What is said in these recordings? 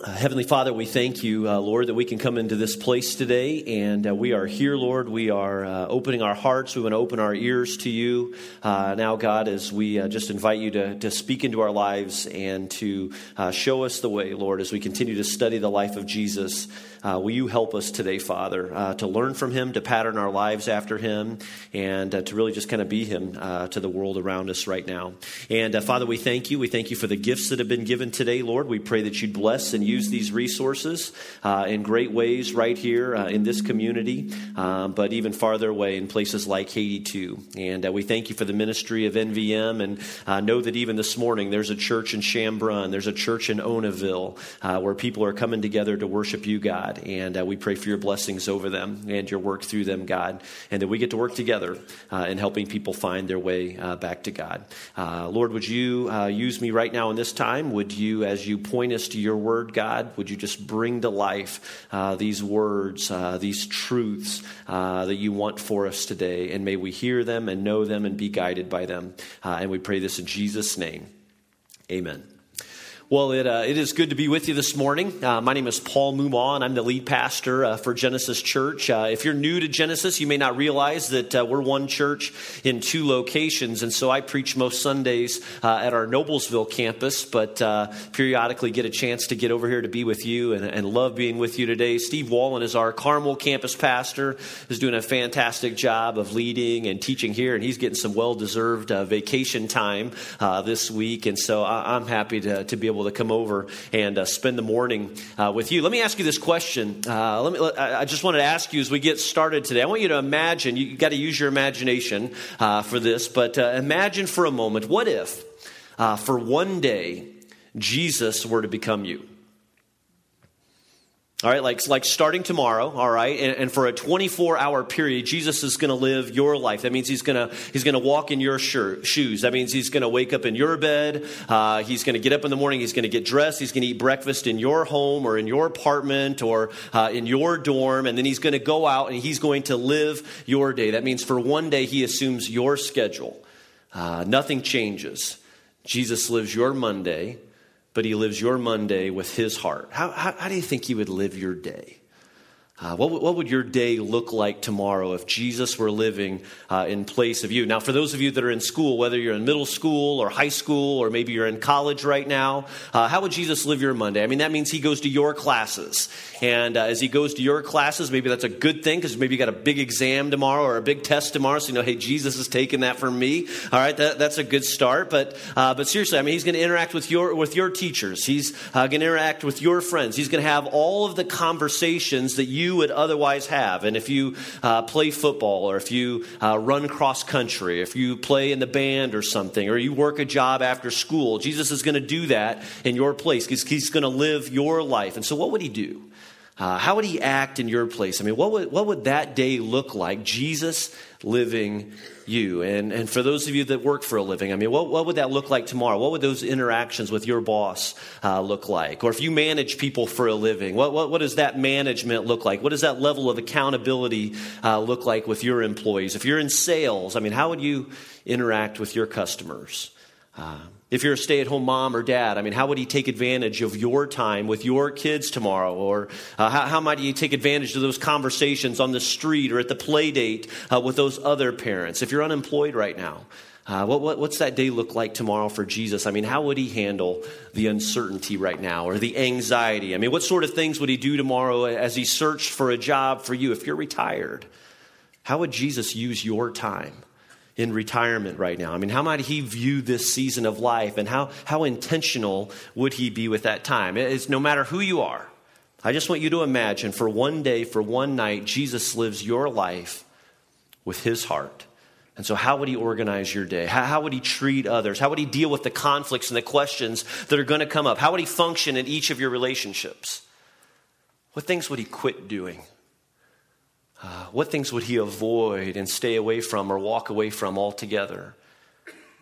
Uh, Heavenly Father, we thank you, uh, Lord, that we can come into this place today. And uh, we are here, Lord. We are uh, opening our hearts. We want to open our ears to you. Uh, now, God, as we uh, just invite you to, to speak into our lives and to show us the way, Lord, as we continue to study the life of Jesus. Will you help us today, Father, to learn from him, to pattern our lives after him, and to really just kind of be him to the world around us right now. And Father, we thank you. We thank you for the gifts that have been given today, Lord. We pray that you'd bless and use these resources uh, in great ways right here uh, in this community, um, but even farther away in places like Haiti, too. And uh, we thank you for the ministry of NVM and uh, know that even this morning there's a church in Chambrun, there's a church in Onaville uh, where people are coming together to worship you, God. And uh, we pray for your blessings over them and your work through them, God, and that we get to work together in helping people find their way back to God. Lord, would you use me right now in this time? Would you, as you point us to your word, God, would you just bring to life uh, these words, uh, these truths uh, that you want for us today? And may we hear them and know them and be guided by them. Uh, and we pray this in Jesus' name. Amen. Well, it, uh, it is good to be with you this morning. Uh, my name is Paul Mumaw, and I'm the lead pastor uh, for Genesis Church. Uh, if you're new to Genesis, you may not realize that uh, we're one church in two locations, and so I preach most Sundays uh, at our Noblesville campus, but periodically get a chance to get over here to be with you and, and, love being with you today. Steve Wallen is our Carmel campus pastor, is doing a fantastic job of leading and teaching here, and he's getting some well-deserved vacation time this week, and so I, am happy to, to be able able to come over and uh, spend the morning uh, with you. Let me ask you this question. Uh, let me, I just wanted to ask you as we get started today. I want you to imagine, you got to use your imagination uh, for this, but uh, imagine for a moment what if uh, for one day Jesus were to become you? All right, like, like starting tomorrow, all right, and, and for a 24 hour period, Jesus is going to live your life. That means he's going to he's going to walk in your shirt, shoes. That means he's going to wake up in your bed. Uh, he's going to get up in the morning. He's going to get dressed. He's going to eat breakfast in your home or in your apartment or uh, in your dorm. And then he's going to go out and he's going to live your day. That means for one day, he assumes your schedule. Uh, nothing changes. Jesus lives your Monday but he lives your Monday with his heart. How, how, how do you think he would live your day? Uh, what, what, would your day look like tomorrow if Jesus were living uh, in place of you? Now, for those of you that are in school, whether you're in middle school or high school or maybe you're in college right now, uh, how would Jesus live your Monday? I mean, that means he goes to your classes. And uh, as he goes to your classes, maybe that's a good thing because maybe you got a big exam tomorrow or a big test tomorrow. So you know, hey, Jesus is taking that from me. All right, that, that's a good start. But, uh, but seriously, I mean, he's going to interact with your, with your teachers. He's uh, going to interact with your friends. He's going to have all of the conversations that you you would otherwise have. And if you uh, play football or if you uh, run cross country, if you play in the band or something, or you work a job after school, Jesus is going to do that in your place because he's going to live your life. And so, what would he do? Uh, how would he act in your place? I mean, what would, what would that day look like? Jesus living you. And, and for those of you that work for a living, I mean, what, what would that look like tomorrow? What would those interactions with your boss uh, look like? Or if you manage people for a living, what, what, what, does that management look like? What does that level of accountability uh, look like with your employees? If you're in sales, I mean, how would you interact with your customers? Uh, if you're a stay at home mom or dad, I mean, how would he take advantage of your time with your kids tomorrow? Or uh, how, how, might he take advantage of those conversations on the street or at the play date uh, with those other parents? If you're unemployed right now, uh, what, what, what's that day look like tomorrow for Jesus? I mean, how would he handle the uncertainty right now or the anxiety? I mean, what sort of things would he do tomorrow as he searched for a job for you? If you're retired, how would Jesus use your time? In retirement right now? I mean, how might he view this season of life and how, how intentional would he be with that time? It's no matter who you are. I just want you to imagine for one day, for one night, Jesus lives your life with his heart. And so, how would he organize your day? How, how, would he treat others? How would he deal with the conflicts and the questions that are going to come up? How would he function in each of your relationships? What things would he quit doing? Uh, what things would he avoid and stay away from or walk away from altogether?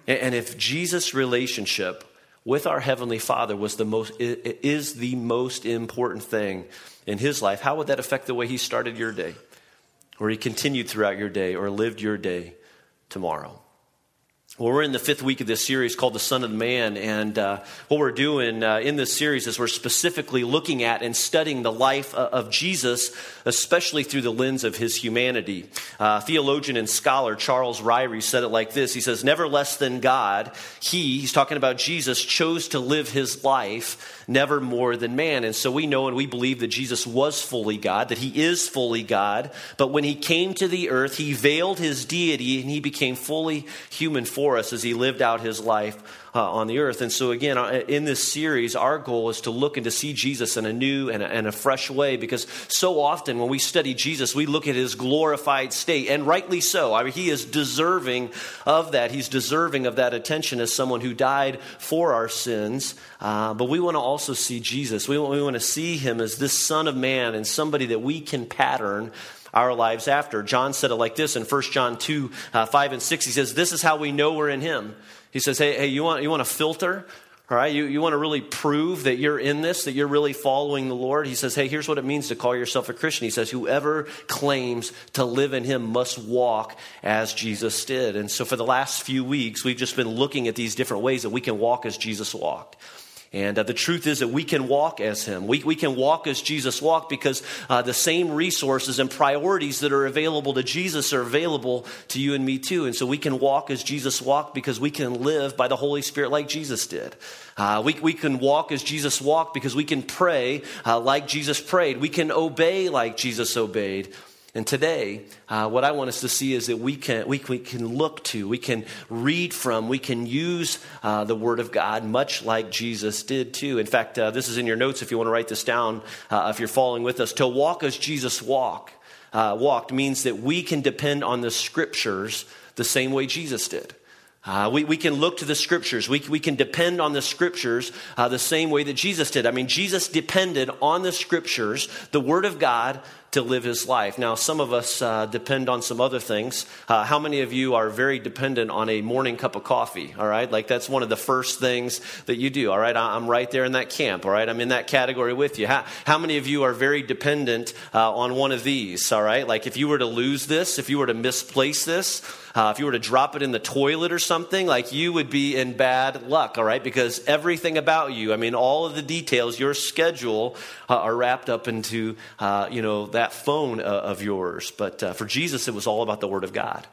And, and if Jesus' relationship with our heavenly Father was the most is the most important thing in his life, how would that affect the way he started your day, or he continued throughout your day, or lived your day tomorrow? Well, we're in the fifth week of this series called The Son of Man. And uh, what we're doing uh, in this series is we're specifically looking at and studying the life uh, of Jesus, especially through the lens of his humanity. Uh, theologian and scholar Charles Ryrie said it like this He says, Never less than God, he, he's talking about Jesus, chose to live his life never more than man. And so we know and we believe that Jesus was fully God, that he is fully God. But when he came to the earth, he veiled his deity and he became fully human for us as he lived out his life uh, on the earth. And so, again, uh, in this series, our goal is to look and to see Jesus in a new and a, and a fresh way because so often when we study Jesus, we look at his glorified state, and rightly so. I mean, he is deserving of that. He's deserving of that attention as someone who died for our sins. Uh, but we want to also see Jesus. We want, we want to see him as this Son of Man and somebody that we can pattern our lives after. John said it like this in 1 John 2 uh, 5 and 6. He says, This is how we know we're in him. He says, Hey, hey you, want, you want a filter? All right, you, you want to really prove that you're in this, that you're really following the Lord? He says, Hey, here's what it means to call yourself a Christian. He says, Whoever claims to live in Him must walk as Jesus did. And so for the last few weeks, we've just been looking at these different ways that we can walk as Jesus walked. And uh, the truth is that we can walk as Him. We, we can walk as Jesus walked because uh, the same resources and priorities that are available to Jesus are available to you and me too. And so we can walk as Jesus walked because we can live by the Holy Spirit like Jesus did. Uh, we, we can walk as Jesus walked because we can pray uh, like Jesus prayed. We can obey like Jesus obeyed. And today, uh, what I want us to see is that we can, we, we can look to, we can read from, we can use uh, the Word of God much like Jesus did too. In fact, uh, this is in your notes if you want to write this down, uh, if you're following with us. To walk as Jesus walk, uh, walked means that we can depend on the Scriptures the same way Jesus did. Uh, we, we can look to the scriptures. We, we can depend on the scriptures uh, the same way that Jesus did. I mean, Jesus depended on the scriptures, the Word of God, to live his life. Now, some of us uh, depend on some other things. Uh, how many of you are very dependent on a morning cup of coffee? All right, like that's one of the first things that you do. All right, I'm right there in that camp. All right, I'm in that category with you. How, how many of you are very dependent uh, on one of these? All right, like if you were to lose this, if you were to misplace this, uh, if you were to drop it in the toilet or something, like you would be in bad luck, all right? Because everything about you, I mean, all of the details, your schedule, uh, are wrapped up into, uh, you know, that phone uh, of yours. But uh, for Jesus, it was all about the Word of God.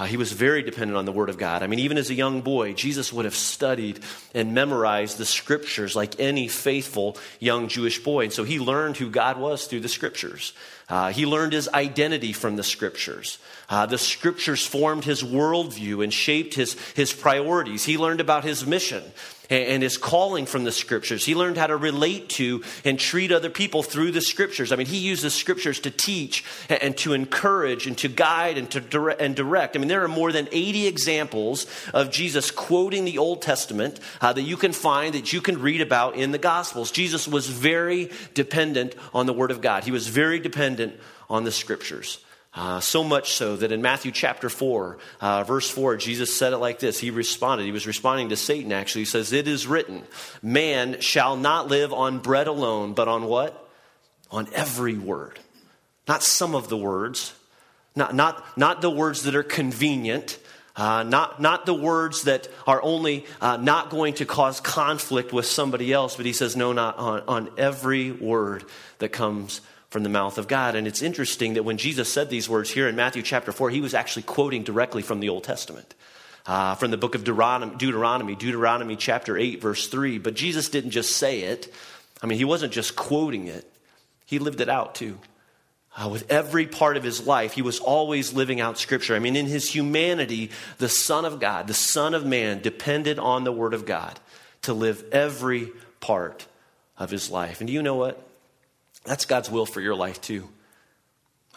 Uh, he was very dependent on the Word of God. I mean, even as a young boy, Jesus would have studied and memorized the Scriptures like any faithful young Jewish boy. And so he learned who God was through the Scriptures. Uh, he learned his identity from the Scriptures. Uh, the Scriptures formed his worldview and shaped his, his priorities. He learned about his mission and his calling from the scriptures. He learned how to relate to and treat other people through the scriptures. I mean, he used the scriptures to teach and to encourage and to guide and to direct. And direct. I mean, there are more than 80 examples of Jesus quoting the Old Testament uh, that you can find, that you can read about in the Gospels. Jesus was very dependent on the Word of God, he was very dependent on the scriptures. Uh, so much so that in Matthew chapter 4, uh, verse 4, Jesus said it like this. He responded. He was responding to Satan, actually. He says, It is written, man shall not live on bread alone, but on what? On every word. Not some of the words, not, not, not the words that are convenient, uh, not, not the words that are only uh, not going to cause conflict with somebody else, but he says, no, not on, on every word that comes from the mouth of God. And it's interesting that when Jesus said these words here in Matthew chapter 4, he was actually quoting directly from the Old Testament. Uh, from the book of Deuteronomy, Deuteronomy, Deuteronomy chapter 8, verse 3. But Jesus didn't just say it. I mean, he wasn't just quoting it, he lived it out too. Uh, with every part of his life, he was always living out Scripture. I mean, in his humanity, the Son of God, the Son of Man, depended on the Word of God to live every part of his life. And do you know what? That's God's will for your life, too.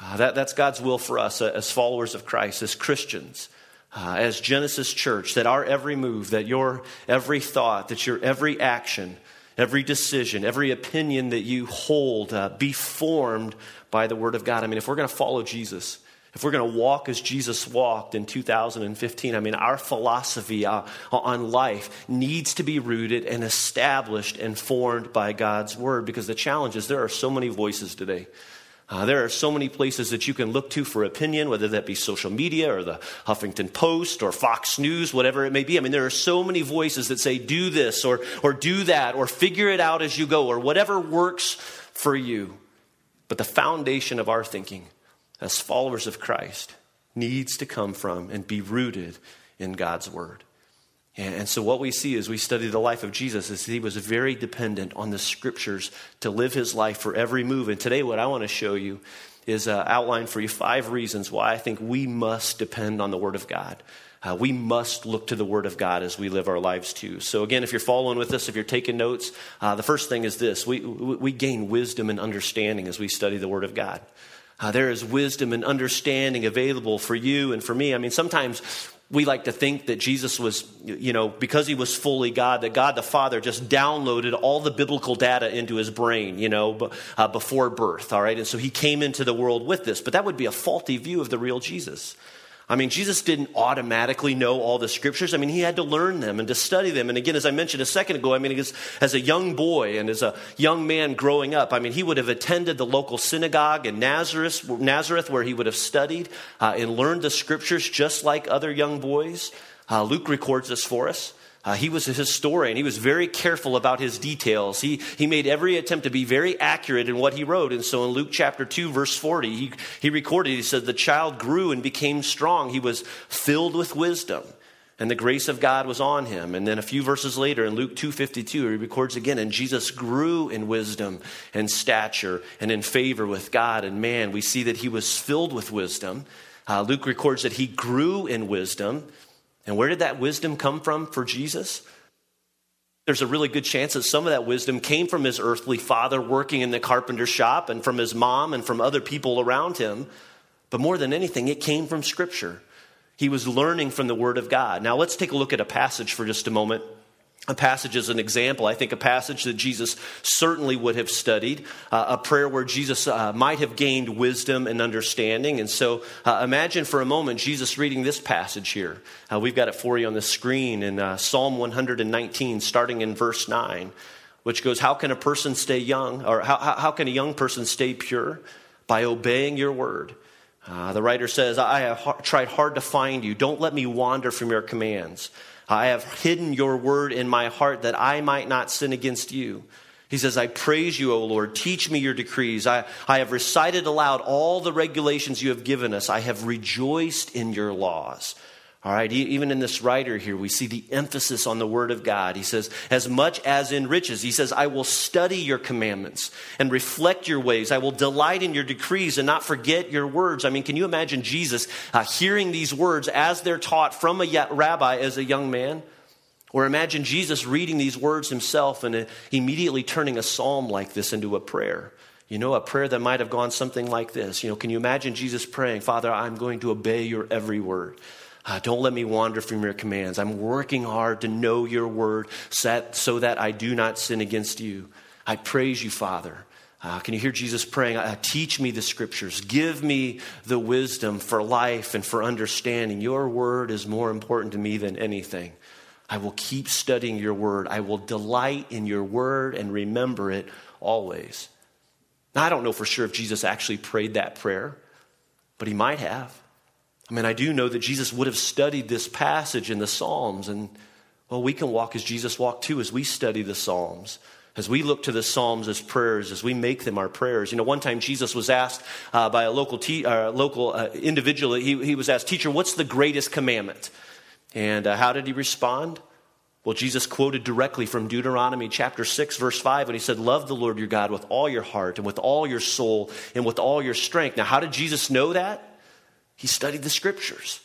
Uh, that, that's God's will for us uh, as followers of Christ, as Christians, uh, as Genesis Church, that our every move, that your every thought, that your every action, every decision, every opinion that you hold uh, be formed by the Word of God. I mean, if we're going to follow Jesus, if we're going to walk as Jesus walked in 2015, I mean, our philosophy uh, on life needs to be rooted and established and formed by God's word because the challenge is there are so many voices today. Uh, there are so many places that you can look to for opinion, whether that be social media or the Huffington Post or Fox News, whatever it may be. I mean, there are so many voices that say, do this or, or do that or figure it out as you go or whatever works for you. But the foundation of our thinking as followers of Christ needs to come from and be rooted in God's Word. And so, what we see as we study the life of Jesus is he was very dependent on the scriptures to live his life for every move. And today, what I want to show you is uh, outline for you five reasons why I think we must depend on the Word of God. Uh, we must look to the Word of God as we live our lives too. So, again, if you're following with us, if you're taking notes, uh, the first thing is this we, we gain wisdom and understanding as we study the Word of God. Uh, there is wisdom and understanding available for you and for me. I mean, sometimes we like to think that Jesus was, you know, because he was fully God, that God the Father just downloaded all the biblical data into his brain, you know, uh, before birth, all right? And so he came into the world with this. But that would be a faulty view of the real Jesus. I mean, Jesus didn't automatically know all the scriptures. I mean, he had to learn them and to study them. And again, as I mentioned a second ago, I mean, as, as a young boy and as a young man growing up, I mean, he would have attended the local synagogue in Nazareth, Nazareth where he would have studied uh, and learned the scriptures just like other young boys. Uh, Luke records this for us. Uh, he was a historian. He was very careful about his details. He, he made every attempt to be very accurate in what he wrote. And so in Luke chapter 2, verse 40, he, he recorded, he said, The child grew and became strong. He was filled with wisdom, and the grace of God was on him. And then a few verses later in Luke 2.52, he records again, And Jesus grew in wisdom and stature and in favor with God and man. We see that he was filled with wisdom. Uh, Luke records that he grew in wisdom. And where did that wisdom come from for Jesus? There's a really good chance that some of that wisdom came from his earthly father working in the carpenter shop and from his mom and from other people around him. But more than anything, it came from Scripture. He was learning from the Word of God. Now, let's take a look at a passage for just a moment a passage as an example. I think a passage that Jesus certainly would have studied, uh, a prayer where Jesus uh, might have gained wisdom and understanding. And so uh, imagine for a moment Jesus reading this passage here. Uh, we've got it for you on the screen in uh, Psalm 119, starting in verse 9, which goes, How can a person stay young, or how, how can a young person stay pure? By obeying your word. Uh, the writer says, I have tried hard to find you. Don't let me wander from your commands. I have hidden your word in my heart that I might not sin against you. He says, I praise you, O Lord. Teach me your decrees. I, I have recited aloud all the regulations you have given us. I have rejoiced in your laws. All right, even in this writer here, we see the emphasis on the Word of God. He says, as much as in riches, he says, I will study your commandments and reflect your ways. I will delight in your decrees and not forget your words. I mean, can you imagine Jesus uh, hearing these words as they're taught from a rabbi as a young man? Or imagine Jesus reading these words himself and uh, immediately turning a psalm like this into a prayer. You know, a prayer that might have gone something like this. You know, can you imagine Jesus praying, Father, I'm going to obey your every word? Uh, don't let me wander from your commands. I'm working hard to know your word so that I do not sin against you. I praise you, Father. Uh, can you hear Jesus praying? Uh, teach me the scriptures. Give me the wisdom for life and for understanding. Your word is more important to me than anything. I will keep studying your word. I will delight in your word and remember it always. Now, I don't know for sure if Jesus actually prayed that prayer, but he might have. I mean, I do know that Jesus would have studied this passage in the Psalms, and well, we can walk as Jesus walked too as we study the Psalms. As we look to the Psalms as prayers, as we make them our prayers. You know, one time Jesus was asked uh, by a local, te- uh, local uh, individual, he, he was asked, Teacher, what's the greatest commandment? And uh, how did he respond? Well, Jesus quoted directly from Deuteronomy chapter 6, verse 5, when he said, Love the Lord your God with all your heart and with all your soul and with all your strength. Now, how did Jesus know that? He studied the scriptures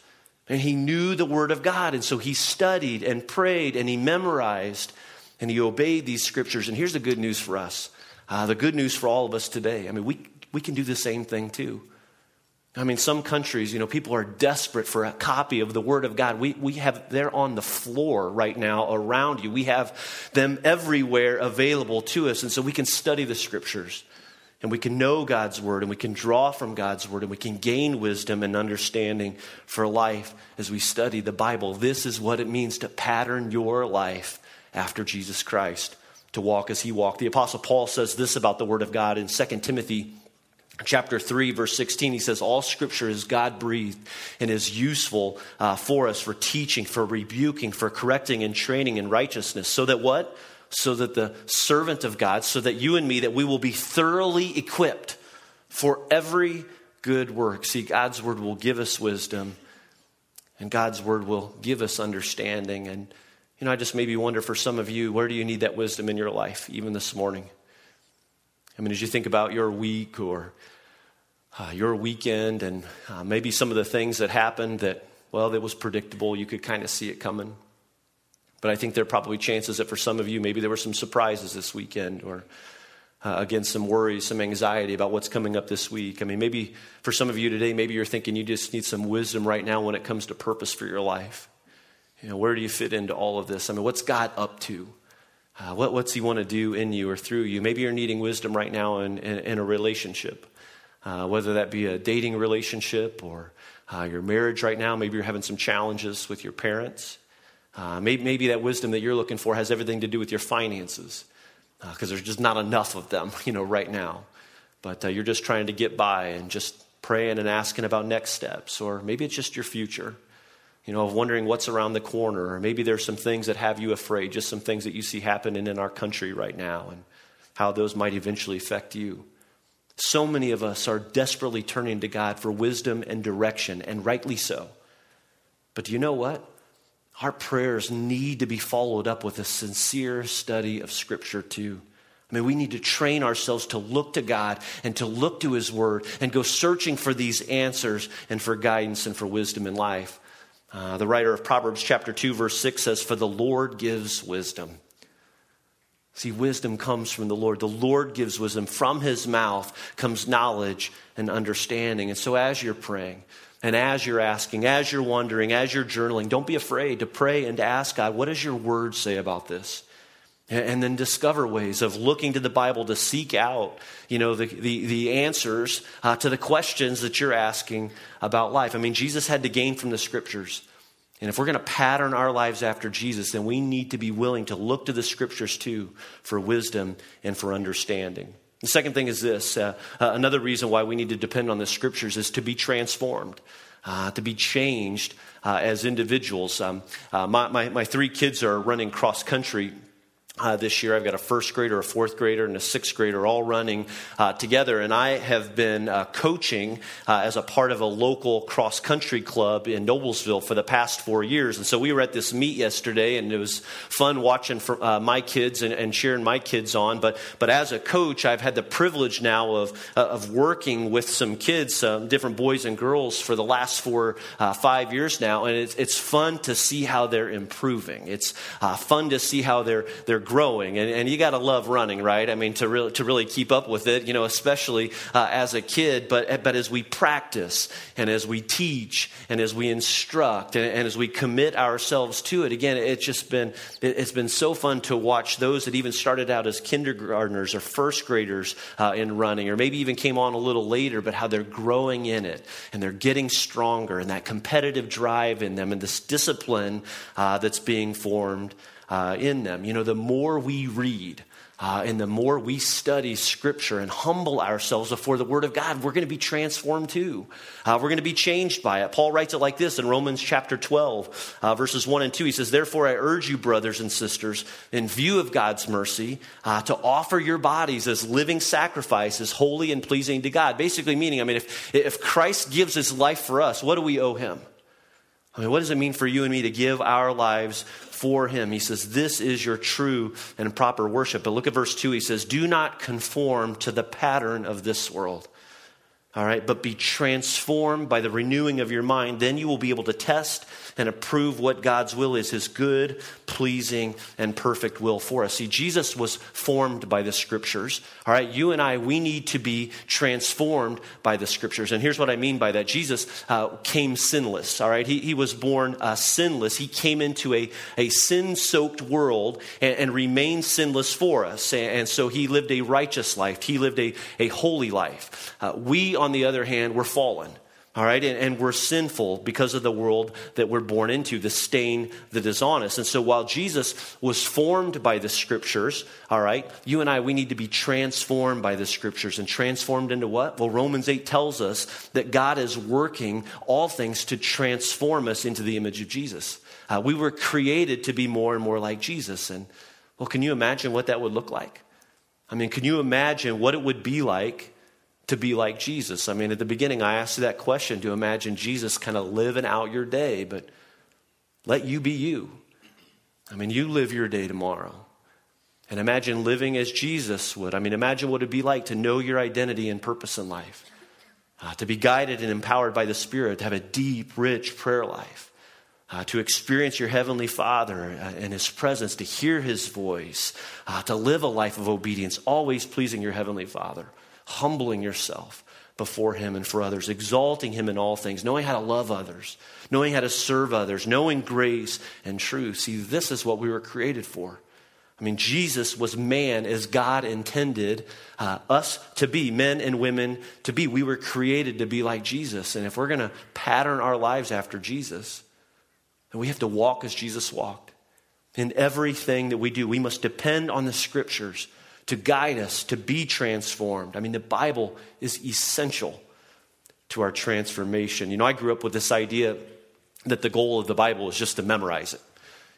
and he knew the word of God. And so he studied and prayed and he memorized and he obeyed these scriptures. And here's the good news for us uh, the good news for all of us today. I mean, we, we can do the same thing too. I mean, some countries, you know, people are desperate for a copy of the Word of God. We, we have, they're on the floor right now around you. We have them everywhere available to us. And so we can study the Scriptures. And we can know God's word and we can draw from God's word and we can gain wisdom and understanding for life as we study the Bible. This is what it means to pattern your life after Jesus Christ, to walk as he walked. The Apostle Paul says this about the word of God in 2 Timothy chapter 3 verse 16 he says all scripture is god breathed and is useful uh, for us for teaching for rebuking for correcting and training in righteousness so that what so that the servant of god so that you and me that we will be thoroughly equipped for every good work. See god's word will give us wisdom and god's word will give us understanding. And you know i just maybe wonder for some of you where do you need that wisdom in your life even this morning? I mean, as you think about your week or uh, your weekend and uh, maybe some of the things that happened that, well, that was predictable, you could kind of see it coming. But I think there are probably chances that for some of you, maybe there were some surprises this weekend or, uh, again, some worries, some anxiety about what's coming up this week. I mean, maybe for some of you today, maybe you're thinking you just need some wisdom right now when it comes to purpose for your life. You know, where do you fit into all of this? I mean, what's God up to? Uh, what, what's He want to do in you or through you? Maybe you're needing wisdom right now in, in, in a relationship, uh, whether that be a dating relationship or uh, your marriage right now. Maybe you're having some challenges with your parents. Uh, maybe, maybe, that wisdom that you're looking for has everything to do with your finances because uh, there's just not enough of them, you know, right now. But uh, you're just trying to get by and just praying and asking about next steps, or maybe it's just your future you know, of wondering what's around the corner, or maybe there's some things that have you afraid, just some things that you see happening in our country right now, and how those might eventually affect you. So many of us are desperately turning to God for wisdom and direction, and rightly so. But do you know what? Our prayers need to be followed up with a sincere study of Scripture, too. I mean, we need to train ourselves to look to God and to look to His Word and go searching for these answers and for guidance and for wisdom in life. Uh, the writer of Proverbs chapter 2, verse 6 says, For the Lord gives wisdom. See, wisdom comes from the Lord. The Lord gives wisdom. From his mouth comes knowledge and understanding. And so, as you're praying, and as you're asking, as you're wondering, as you're journaling, don't be afraid to pray and to ask God, what does your word say about this? and then discover ways of looking to the Bible to seek out, you know, the, the, the answers uh, to the questions that you're asking about life. I mean, Jesus had to gain from the scriptures. And if we're going to pattern our lives after Jesus, then we need to be willing to look to the scriptures too for wisdom and for understanding. The second thing is this uh, uh, another reason why we need to depend on the scriptures is to be transformed. Uh, to be changed uh, as individuals. Um, uh, my, my, my, three kids are running cross country uh, this year. I've got a first grader, a fourth grader, and a sixth grader all running uh, together. And I have been uh, coaching uh, as a part of a local cross country club in Noblesville for the past four years. And so we were at this meet yesterday, and it was fun watching for, uh, my kids and, and, cheering my kids on. But, but as a coach, I've had the privilege now of, uh, of working with some kids, different boys and girls, for the last four, five years now. And it's, it's fun to see how they're improving. It's fun to see how they're, they're growing. And, and you got to love running, right? I mean, to really, to really keep up with it, you know, especially uh, as a kid. But, but as we practice and as we teach and as we instruct and, and as we commit ourselves to it, again, it's just been, it's been so fun to watch those that even started out as kindergartners or first graders uh, in running, or maybe even came on a little later, but how they're growing in it and they're getting stronger and that competitive drive in them and this discipline uh, that's being formed uh, in them. You know, the more we read, uh, and the more we study Scripture and humble ourselves before the Word of God, we're going to be transformed too. Uh, we're going to be changed by it. Paul writes it like this in Romans chapter 12, uh, verses 1 and 2. He says, Therefore, I urge you, brothers and sisters, in view of God's mercy, uh, to offer your bodies as living sacrifices, holy and pleasing to God. Basically, meaning, I mean, if, if Christ gives his life for us, what do we owe him? I mean, what does it mean for you and me to give our lives for him? He says, This is your true and proper worship. But look at verse 2. He says, Do not conform to the pattern of this world. All right, but be transformed by the renewing of your mind. Then you will be able to test and approve what God's will is his good, pleasing, and perfect will for us. See, Jesus was formed by the scriptures. All right, you and I, we need to be transformed by the scriptures. And here's what I mean by that Jesus uh, came sinless. All right, he, he was born uh, sinless. He came into a, a sin soaked world and, and, remained sinless for us. And, and, so he lived a righteous life, he lived a, a holy life. Uh, we, on the other hand, were fallen. All right, and, and, we're sinful because of the world that we're born into, the stain the dishonest. And so while Jesus was formed by the scriptures, all right, you and I, we need to be transformed by the scriptures. And transformed into what? Well, Romans 8 tells us that God is working all things to transform us into the image of Jesus. Uh, we were created to be more and more like Jesus. And well, can you imagine what that would look like? I mean, can you imagine what it would be like? To be like Jesus? I mean, at the beginning, I asked you that question to imagine Jesus kind of living out your day, but let you be you. I mean, you live your day tomorrow. And imagine living as Jesus would. I mean, imagine what it'd be like to know your identity and purpose in life, uh, to be guided and empowered by the Spirit, to have a deep, rich prayer life, uh, to experience your Heavenly Father and uh, His presence, to hear His voice, uh, to live a life of obedience, always pleasing your Heavenly Father humbling yourself before Him and for others, exalting Him in all things, knowing how to love others, knowing how to serve others, knowing grace and truth. See, this is what we were created for. I mean, Jesus was man as God intended uh, us to be, men and women to be. We were created to be like Jesus. And if we're going to pattern our lives after Jesus, then we have to walk as Jesus walked. In everything that we do, we must depend on the scriptures to guide us, to be transformed. I mean, the Bible is essential to our transformation. You know, I grew up with this idea that the goal of the Bible is just to memorize it.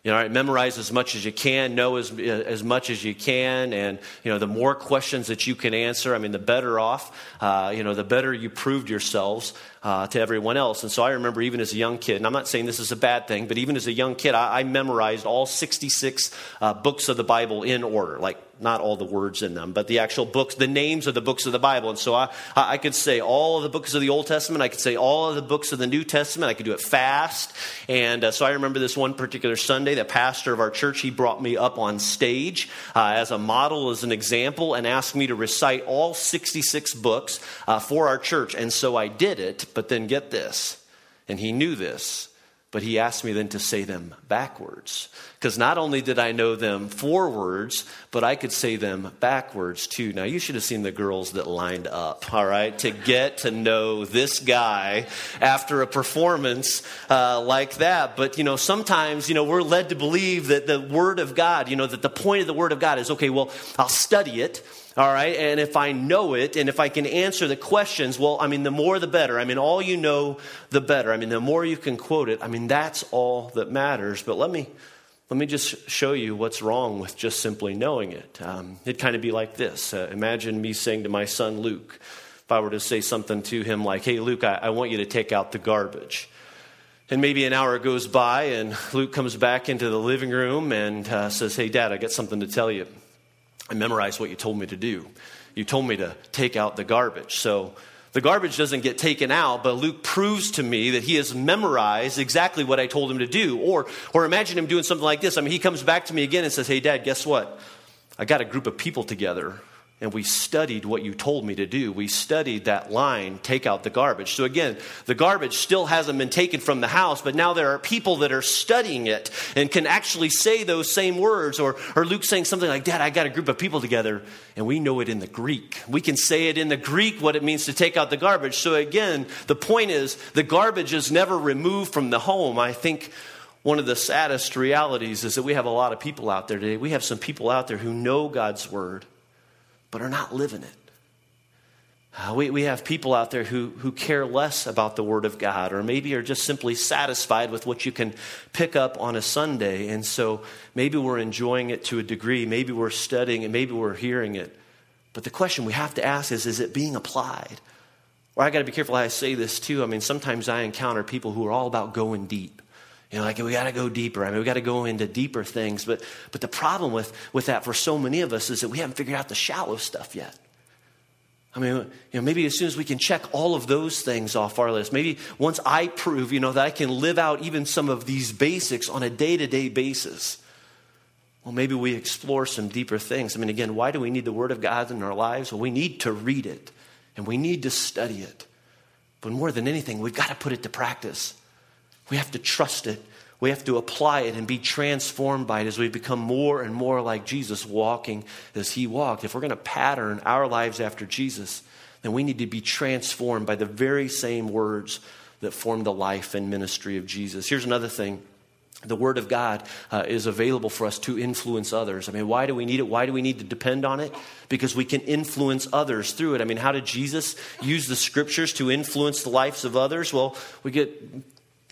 You know, right, memorize as much as you can, know as, as much as you can, and, you know, the more questions that you can answer, I mean, the better off, uh, you know, the better you proved yourselves uh, to everyone else. And so I remember even as a young kid, and I'm not saying this is a bad thing, but even as a young kid, I, I memorized all 66 uh, books of the Bible in order, like not all the words in them, but the actual books, the names of the books of the Bible. And so I, I could say all of the books of the Old Testament. I could say all of the books of the New Testament. I could do it fast. And uh, so I remember this one particular Sunday, the pastor of our church, he brought me up on stage uh, as a model, as an example, and asked me to recite all 66 books uh, for our church. And so I did it, but then get this. And he knew this. But he asked me then to say them backwards. Because not only did I know them forwards, but I could say them backwards too. Now, you should have seen the girls that lined up, all right, to get to know this guy after a performance uh, like that. But, you know, sometimes, you know, we're led to believe that the Word of God, you know, that the point of the Word of God is okay, well, I'll study it. All right. And if I know it and if I can answer the questions, well, I mean, the more the better. I mean, all you know, the better. I mean, the more you can quote it, I mean, that's all that matters. But let me, let me just show you what's wrong with just simply knowing it. Um, it'd kind of be like this uh, Imagine me saying to my son Luke, if I were to say something to him like, hey, Luke, I, I want you to take out the garbage. And maybe an hour goes by, and Luke comes back into the living room and uh, says, Hey, Dad, I got something to tell you. I memorized what you told me to do. You told me to take out the garbage. So the garbage doesn't get taken out, but Luke proves to me that he has memorized exactly what I told him to do. Or, or imagine him doing something like this. I mean, he comes back to me again and says, Hey, Dad, guess what? I got a group of people together and we studied what you told me to do. We studied that line, take out the garbage. So again, the garbage still hasn't been taken from the house, but now there are people that are studying it and can actually say those same words. Or, or Luke saying something like, Dad, I got a group of people together and we know it in the Greek. We can say it in the Greek what it means to take out the garbage. So again, the point is the garbage is never removed from the home. I think one of the saddest realities is that we have a lot of people out there today. We have some people out there who know God's word but are not living it. Uh, we, we have people out there who, who care less about the Word of God, or maybe are just simply satisfied with what you can pick up on a Sunday. And so maybe we're enjoying it to a degree, maybe we're studying it, maybe we're hearing it. But the question we have to ask is is it being applied? Or I got to be careful how I say this too. I mean, sometimes I encounter people who are all about going deep. You know, like we got to go deeper. I mean, we got to go into deeper things. But, but the problem with, with that for so many of us is that we haven't figured out the shallow stuff yet. I mean, you know, maybe as soon as we can check all of those things off our list, maybe once I prove, you know, that I can live out even some of these basics on a day to day basis, well, maybe we explore some deeper things. I mean, again, why do we need the Word of God in our lives? Well, we need to read it and we need to study it. But more than anything, we've got to put it to practice. We have to trust it. We have to apply it and be transformed by it as we become more and more like Jesus, walking as he walked. If we're going to pattern our lives after Jesus, then we need to be transformed by the very same words that formed the life and ministry of Jesus. Here's another thing the Word of God uh, is available for us to influence others. I mean, why do we need it? Why do we need to depend on it? Because we can influence others through it. I mean, how did Jesus use the Scriptures to influence the lives of others? Well, we get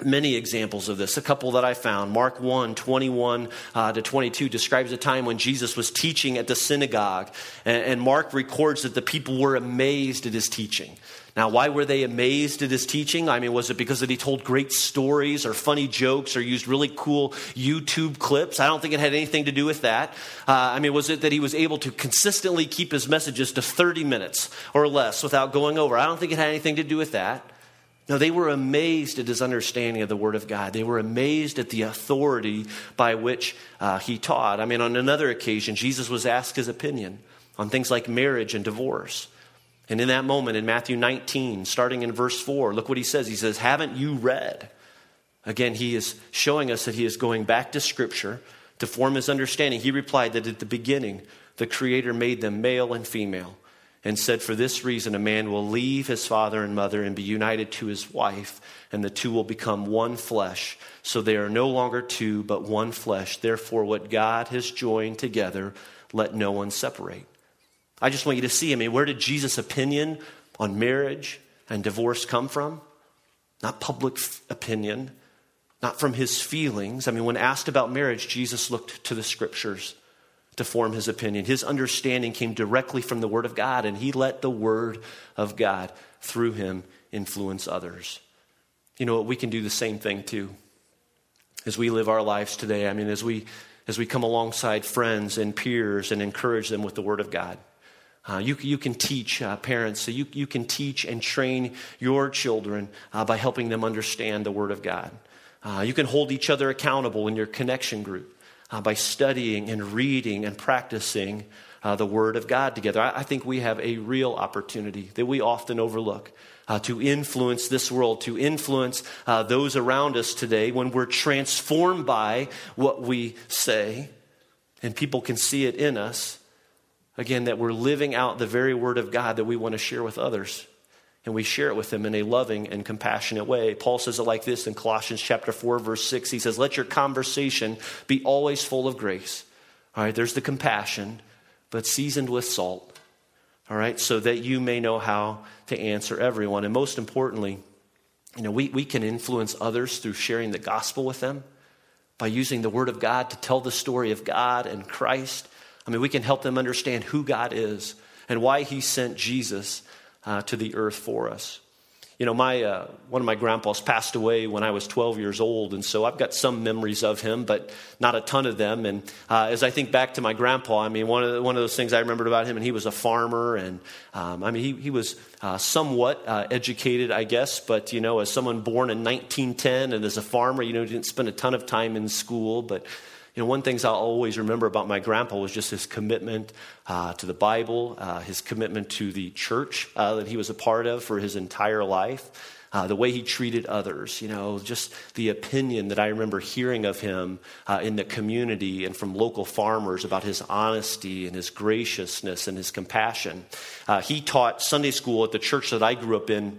many examples of this. A couple that I found. Mark 1 21 uh, to 22 describes a time when Jesus was teaching at the synagogue. And, and Mark records that the people were amazed at his teaching. Now, why were they amazed at his teaching? I mean, was it because that he told great stories or funny jokes or used really cool YouTube clips? I don't think it had anything to do with that. Uh, I mean, was it that he was able to consistently keep his messages to 30 minutes or less without going over? I don't think it had anything to do with that. No, they were amazed at his understanding of the Word of God. They were amazed at the authority by which uh, he taught. I mean, on another occasion, Jesus was asked his opinion on things like marriage and divorce. And in that moment, in Matthew 19, starting in verse 4, look what he says. He says, Haven't you read? Again, he is showing us that he is going back to Scripture to form his understanding. He replied that at the beginning, the Creator made them male and female and said, For this reason, a man will leave his father and mother and be united to his wife, and the two will become one flesh. So they are no longer two, but one flesh. Therefore, what God has joined together, let no one separate. I just want you to see, I mean, where did Jesus' opinion on marriage and divorce come from? Not public f- opinion, not from his feelings. I mean, when asked about marriage, Jesus looked to the scriptures to form his opinion. His understanding came directly from the Word of God, and he let the Word of God through him influence others. You know what? We can do the same thing too. As we live our lives today, I mean, as we, as we come alongside friends and peers and encourage them with the Word of God. Uh, you, you can teach uh, parents, so you, you can teach and train your children uh, by helping them understand the Word of God. Uh, you can hold each other accountable in your connection group uh, by studying and reading and practicing uh, the Word of God together. I, I, think we have a real opportunity that we often overlook. Uh, to influence this world, to influence uh, those around us today when we're transformed by what we say, and people can see it in us. Again, that we're living out the very Word of God that we want to share with others and we share it with them in a loving and compassionate way. Paul says it like this in Colossians chapter 4 verse 6. He says, "Let your conversation be always full of grace." All right, there's the compassion, but seasoned with salt. All right, so that you may know how to answer everyone. And most importantly, you know, we, we can influence others through sharing the gospel with them by using the word of God to tell the story of God and Christ. I mean, we can help them understand who God is and why he sent Jesus uh, to the earth for us. You know, my, uh, one of my grandpas passed away when I was 12 years old, and so I've got some memories of him, but not a ton of them. And uh, as I think back to my grandpa, I mean, one of, the, one of those things I remembered about him, and he was a farmer, and um, I mean, he, he was uh, somewhat uh, educated, I guess, but, you know, as someone born in 1910 and as a farmer, you know, didn't spend a ton of time in school, but you know, one thing I'll always remember about my grandpa was just his commitment uh, to the Bible, uh, his commitment to the church uh, that he was a part of for his entire life. Uh, the way he treated others, you know, just the opinion that I remember hearing of him uh, in the community and from local farmers about his honesty and his graciousness and his compassion. Uh, he taught Sunday school at the church that I grew up in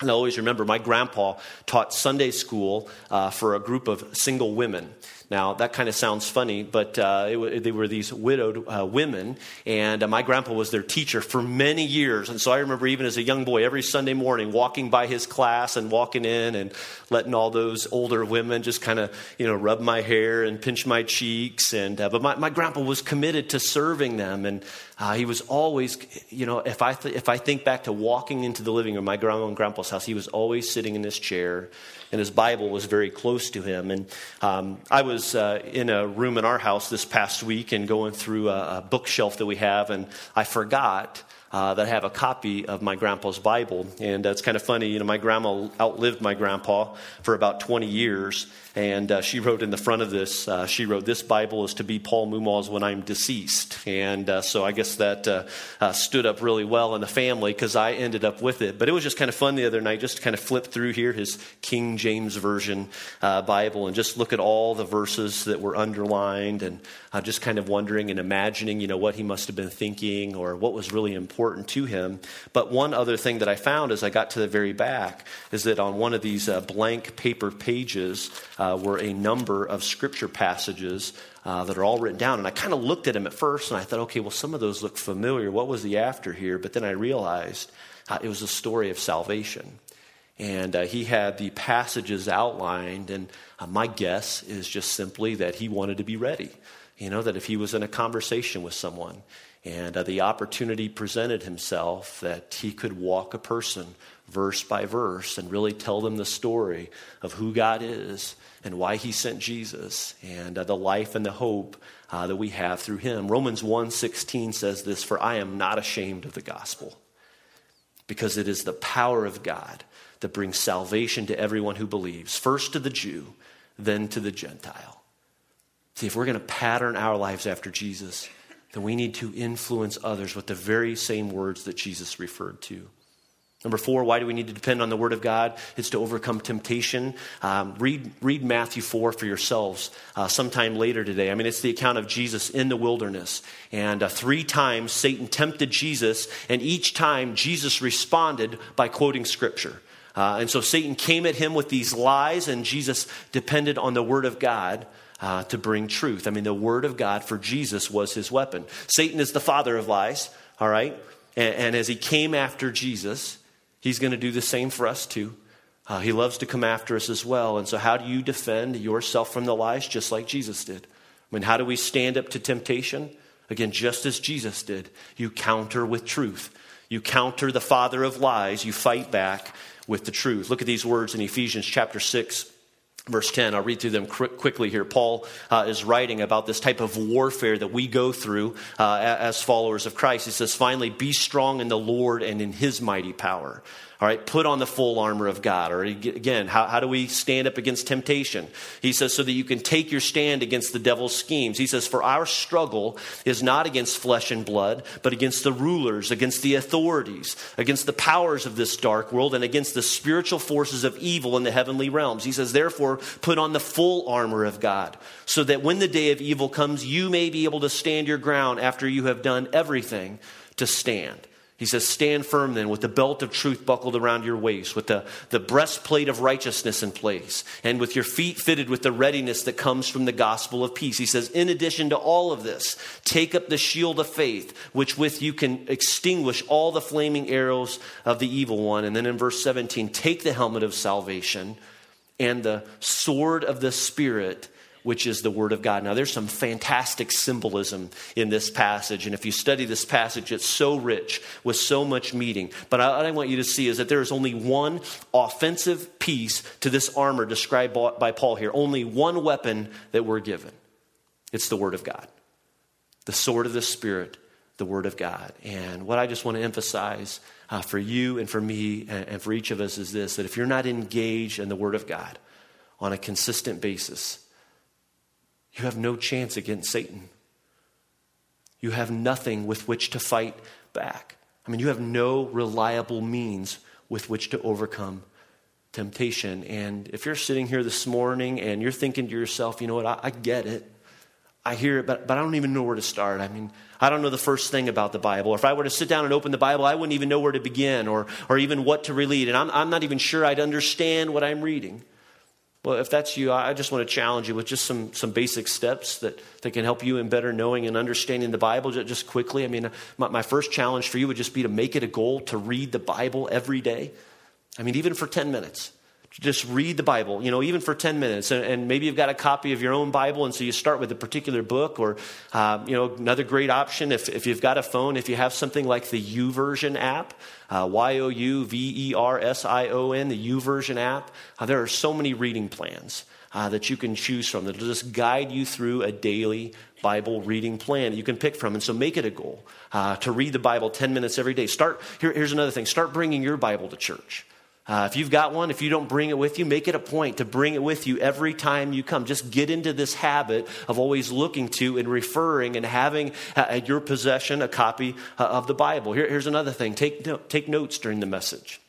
and I always remember my grandpa taught Sunday school uh, for a group of single women. Now, that kind of sounds funny, but uh, it, they were these widowed uh, women, and uh, my grandpa was their teacher for many years. And so I remember, even as a young boy, every Sunday morning walking by his class and walking in and letting all those older women just kind of, you know, rub my hair and pinch my cheeks. And, uh, but my, my grandpa was committed to serving them, and uh, he was always, you know, if I, th- if I think back to walking into the living room, my grandma and grandpa's house, he was always sitting in this chair and his Bible was very close to him. And um, I was uh, in a room in our house this past week and going through a, a bookshelf that we have, and I forgot uh, that I have a copy of my grandpa's Bible. And uh, it's kind of funny, you know, my grandma outlived my grandpa for about 20 years. And uh, she wrote in the front of this, uh, she wrote, This Bible is to be Paul Mumaw's when I'm deceased. And uh, so I guess that uh, stood up really well in the family because I ended up with it. But it was just kind of fun the other night just to kind of flip through here his King James Version Bible and just look at all the verses that were underlined and just kind of wondering and imagining, you know, what he must have been thinking or what was really important to him. But one other thing that I found as I got to the very back is that on one of these uh, blank paper pages uh, were a number of scripture passages uh, that are all written down. And I kind of looked at them at first and I thought, okay, well, some of those look familiar. What was the after here? But then I realized uh, it was a story of salvation. And uh, he had the passages outlined, and uh, my guess is just simply that he wanted to be ready. You know, that if he was in a conversation with someone and uh, the opportunity presented himself, that he could walk a person verse by verse and really tell them the story of who God is and why he sent Jesus and uh, the life and the hope uh, that we have through him. Romans 1:16 says this, "For I am not ashamed of the gospel, because it is the power of God that brings salvation to everyone who believes, first to the Jew, then to the Gentile." See, if we're going to pattern our lives after Jesus, then we need to influence others with the very same words that Jesus referred to. Number four, why do we need to depend on the Word of God? It's to overcome temptation. Um, read, read Matthew 4 for yourselves uh, sometime later today. I mean, it's the account of Jesus in the wilderness. And uh, three times Satan tempted Jesus, and each time Jesus responded by quoting Scripture. Uh, and so Satan came at him with these lies, and Jesus depended on the Word of God. Uh, to bring truth. I mean, the Word of God for Jesus was his weapon. Satan is the father of lies, all right? And, and as he came after Jesus, He's going to do the same for us too. Uh, he loves to come after us as well. And so, how do you defend yourself from the lies? Just like Jesus did. I mean, how do we stand up to temptation? Again, just as Jesus did. You counter with truth. You counter the father of lies. You fight back with the truth. Look at these words in Ephesians chapter 6, verse 10 i'll read through them quickly here. Paul uh, is writing about this type of warfare that we go through uh, as followers of christ. He says finally be strong in the lord and in his mighty power all right, put on the full armor of God. Or again, how, how do we stand up against temptation? He says, so that you can take your stand against the devil's schemes. He says, for our struggle is not against flesh and blood, but against the rulers, against the authorities, against the powers of this dark world, and against the spiritual forces of evil in the heavenly realms. He says, therefore, put on the full armor of God, so that when the day of evil comes, you may be able to stand your ground after you have done everything to stand. He says, Stand firm then with the belt of truth buckled around your waist, with the, the breastplate of righteousness in place, and with your feet fitted with the readiness that comes from the gospel of peace. He says, In addition to all of this, take up the shield of faith, which with you can extinguish all the flaming arrows of the evil one. And then in verse 17, take the helmet of salvation and the sword of the Spirit which is the Word of God. Now, there's some fantastic symbolism in this passage, and if you study this passage, it's so rich with so much meaning. But what I want you to see is that there is only one offensive piece to this armor described by Paul here, only one weapon that we're given. It's the Word of God, the sword of the Spirit, the Word of God. And what I just want to emphasize uh, for you and for me and, and for each of us is this that if you're not engaged in the Word of God on a consistent basis, you have no chance against Satan. You have nothing with which to fight back. I mean, you have no reliable means with which to overcome temptation. And if you're sitting here this morning and you're thinking to yourself, you know what, I, I get it. I hear it, but, but I don't even know where to start. I mean, I don't know the first thing about the Bible. If I were to sit down and open the Bible, I wouldn't even know where to begin or, or even what to read. And I'm, I'm not even sure I'd understand what I'm reading. Well, if that's you, I just want to challenge you with just some, some basic steps that, that can help you in better knowing and understanding the Bible just quickly. I mean, uh, my, my first challenge for you would just be to make it a goal to read the Bible every day. I mean, even for 10 minutes just read the Bible, you know, even for 10 minutes. And, maybe you've got a copy of your own Bible, and so you start with a particular book, or, uh, you know, another great option if, if you've got a phone, if you have something like the YouVersion app, uh, Y O U V E R S I O N, the YouVersion app, uh, there are so many reading plans. Uh, that you can choose from that'll just guide you through a daily Bible reading plan that you can pick from. And so make it a goal uh, to read the Bible 10 minutes every day. Start, here, here's another thing start bringing your Bible to church. Uh, if you've got one, if you don't bring it with you, make it a point to bring it with you every time you come. Just get into this habit of always looking to and referring and having uh, at your possession a copy uh, of the Bible. Here, here's another thing take, no, take notes during the message.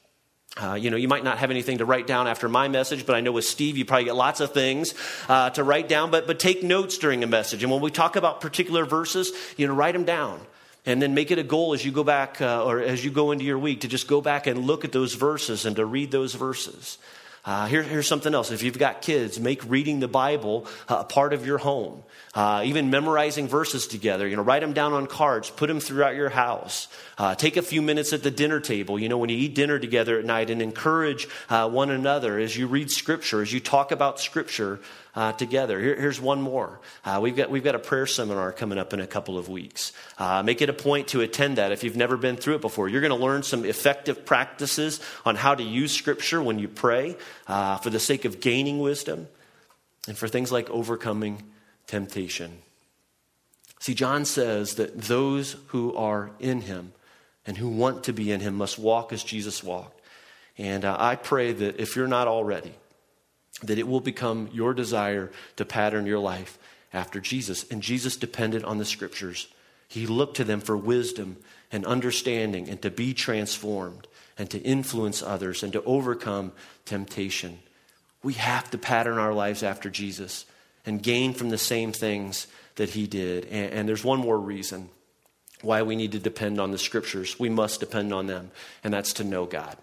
Uh, you know, you might not have anything to write down after my message, but I know with Steve, you probably get lots of things uh, to write down. But, but take notes during a message. And when we talk about particular verses, you know, write them down. And then make it a goal as you go back uh, or as you go into your week to just go back and look at those verses and to read those verses. Uh, here, here's something else. If you've got kids, make reading the Bible a part of your home. Uh, even memorizing verses together. You know, write them down on cards, put them throughout your house. Uh, take a few minutes at the dinner table, you know, when you eat dinner together at night and encourage uh, one another as you read Scripture, as you talk about Scripture uh, together. Here, here's one more. Uh, we've, got, we've got a prayer seminar coming up in a couple of weeks. Uh, make it a point to attend that if you've never been through it before. You're going to learn some effective practices on how to use Scripture when you pray for the sake of gaining wisdom and for things like overcoming temptation. See, John says that those who are in him and who want to be in him must walk as Jesus walked. And uh, I pray that if you're not already, that it will become your desire to pattern your life after Jesus. And Jesus depended on the scriptures. He looked to them for wisdom and understanding and to be transformed and to influence others and to overcome temptation. We have to pattern our lives after Jesus and gain from the same things that he did. And, and, there's one more reason why we need to depend on the scriptures. We must depend on them, and that's to know God.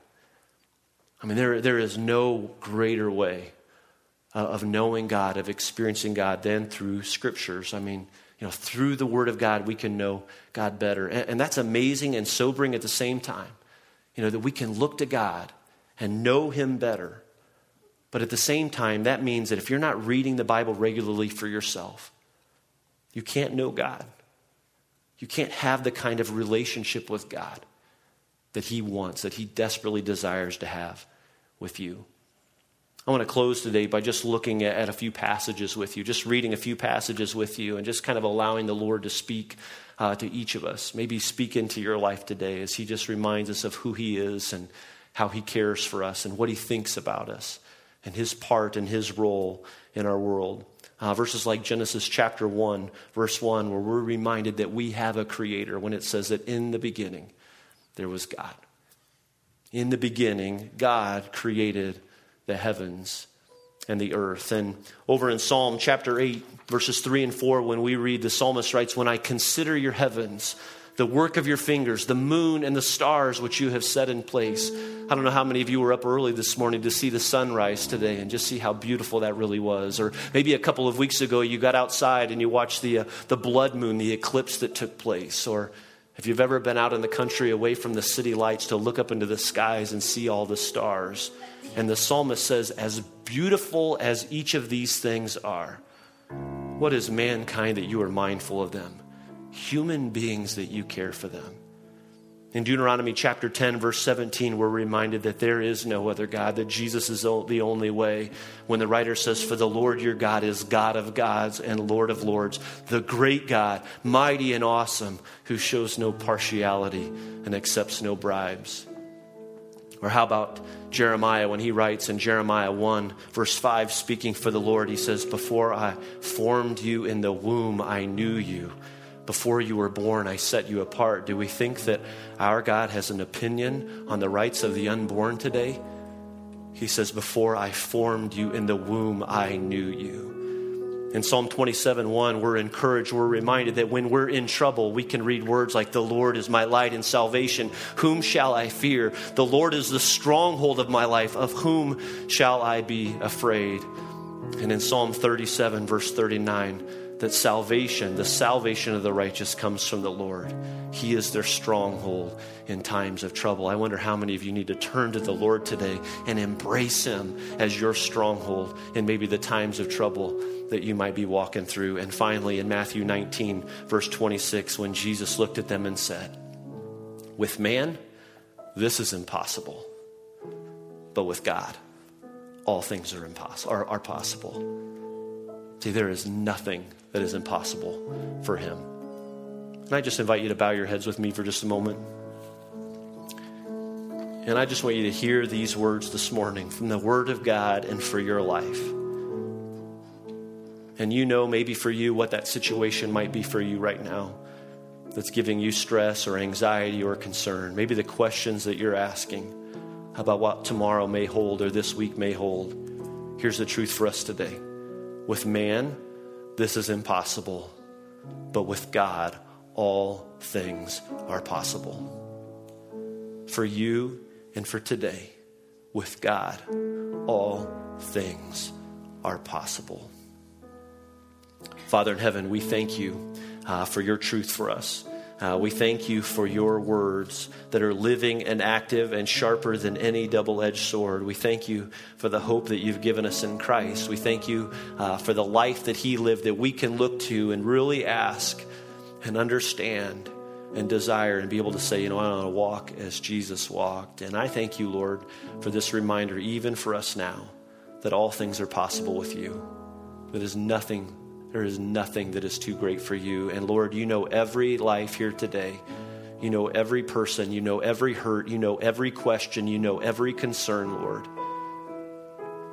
I mean, there, there is no greater way uh, of knowing God, of experiencing God, than through scriptures. I mean, you know, through the Word of God, we can know God better. And, and that's amazing and sobering at the same time. You know, that we can look to God and know Him better. But at the same time, that means that if you're not reading the Bible regularly for yourself, you can't know God. You can't have the kind of relationship with God that He wants, that He desperately desires to have with you. I want to close today by just looking at, a few passages with you, just reading a few passages with you, and just kind of allowing the Lord to speak uh, to each of us. Maybe speak into your life today as He just reminds us of who He is and how He cares for us and what He thinks about us and His part and His role in our world. Uh, verses like Genesis chapter 1, verse 1, where we're reminded that we have a creator when it says that in the beginning there was God. In the beginning, God created the heavens and the earth. And over in Psalm chapter 8, verses 3 and 4, when we read, the psalmist writes, When I consider your heavens, the work of your fingers, the moon and the stars which you have set in place. I don't know how many of you were up early this morning to see the sunrise today and just see how beautiful that really was. Or maybe a couple of weeks ago you got outside and you watched the, uh, the blood moon, the eclipse that took place. Or if you've ever been out in the country away from the city lights to look up into the skies and see all the stars. And the psalmist says, as beautiful as each of these things are, what is mankind that you are mindful of them? Human beings that you care for them. In Deuteronomy chapter 10, verse 17, we're reminded that there is no other God, that Jesus is the only way. When the writer says, For the Lord your God is God of gods and Lord of lords, the great God, mighty and awesome, who shows no partiality and accepts no bribes. Or how about Jeremiah when he writes in Jeremiah 1, verse 5, speaking for the Lord, he says, Before I formed you in the womb, I knew you. Before you were born, I set you apart. Do we think that our God has an opinion on the rights of the unborn today? He says, Before I formed you in the womb, I knew you. In Psalm 27 1, we're encouraged, we're reminded that when we're in trouble, we can read words like, The Lord is my light and salvation. Whom shall I fear? The Lord is the stronghold of my life. Of whom shall I be afraid? And in Psalm 37, verse 39, that salvation, the salvation of the righteous, comes from the Lord. He is their stronghold in times of trouble. I wonder how many of you need to turn to the Lord today and embrace Him as your stronghold in maybe the times of trouble that you might be walking through. And finally, in Matthew 19, verse 26, when Jesus looked at them and said, With man, this is impossible, but with God, all things are, impossible, are, are possible. See, there is nothing that is impossible for him. And I just invite you to bow your heads with me for just a moment. And I just want you to hear these words this morning from the Word of God and for your life. And you know, maybe for you, what that situation might be for you right now that's giving you stress or anxiety or concern. Maybe the questions that you're asking about what tomorrow may hold or this week may hold. Here's the truth for us today with man, this is impossible, but with God, all things are possible. For you and for today, with God, all things are possible. Father in heaven, we thank you uh, for your truth for us. Uh, we thank you for your words that are living and active and sharper than any double edged sword. We thank you for the hope that you've given us in Christ. We thank you uh, for the life that he lived that we can look to and really ask and understand and desire and be able to say, you know, I want to walk as Jesus walked. And I thank you, Lord, for this reminder, even for us now, that all things are possible with you. That is nothing there is nothing that is too great for you. And Lord, you know every life here today. You know every person. You know every hurt. You know every question. You know every concern, Lord.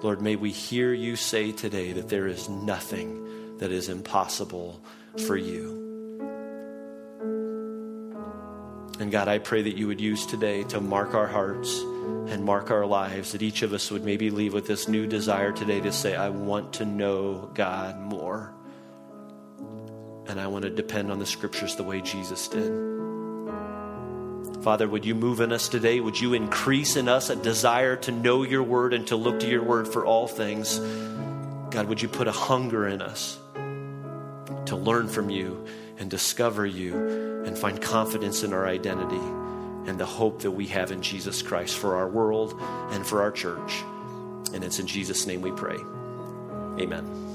Lord, may we hear you say today that there is nothing that is impossible for you. And God, I pray that you would use today to mark our hearts and mark our lives, that each of us would maybe leave with this new desire today to say, I want to know God more and I want to depend on the scriptures the way Jesus did. Father, would you move in us today? Would you increase in us a desire to know your word and to look to your word for all things? God, would you put a hunger in us to learn from you and discover you and find confidence in our identity and the hope that we have in Jesus Christ for our world and for our church? And it's in Jesus' name we pray. Amen.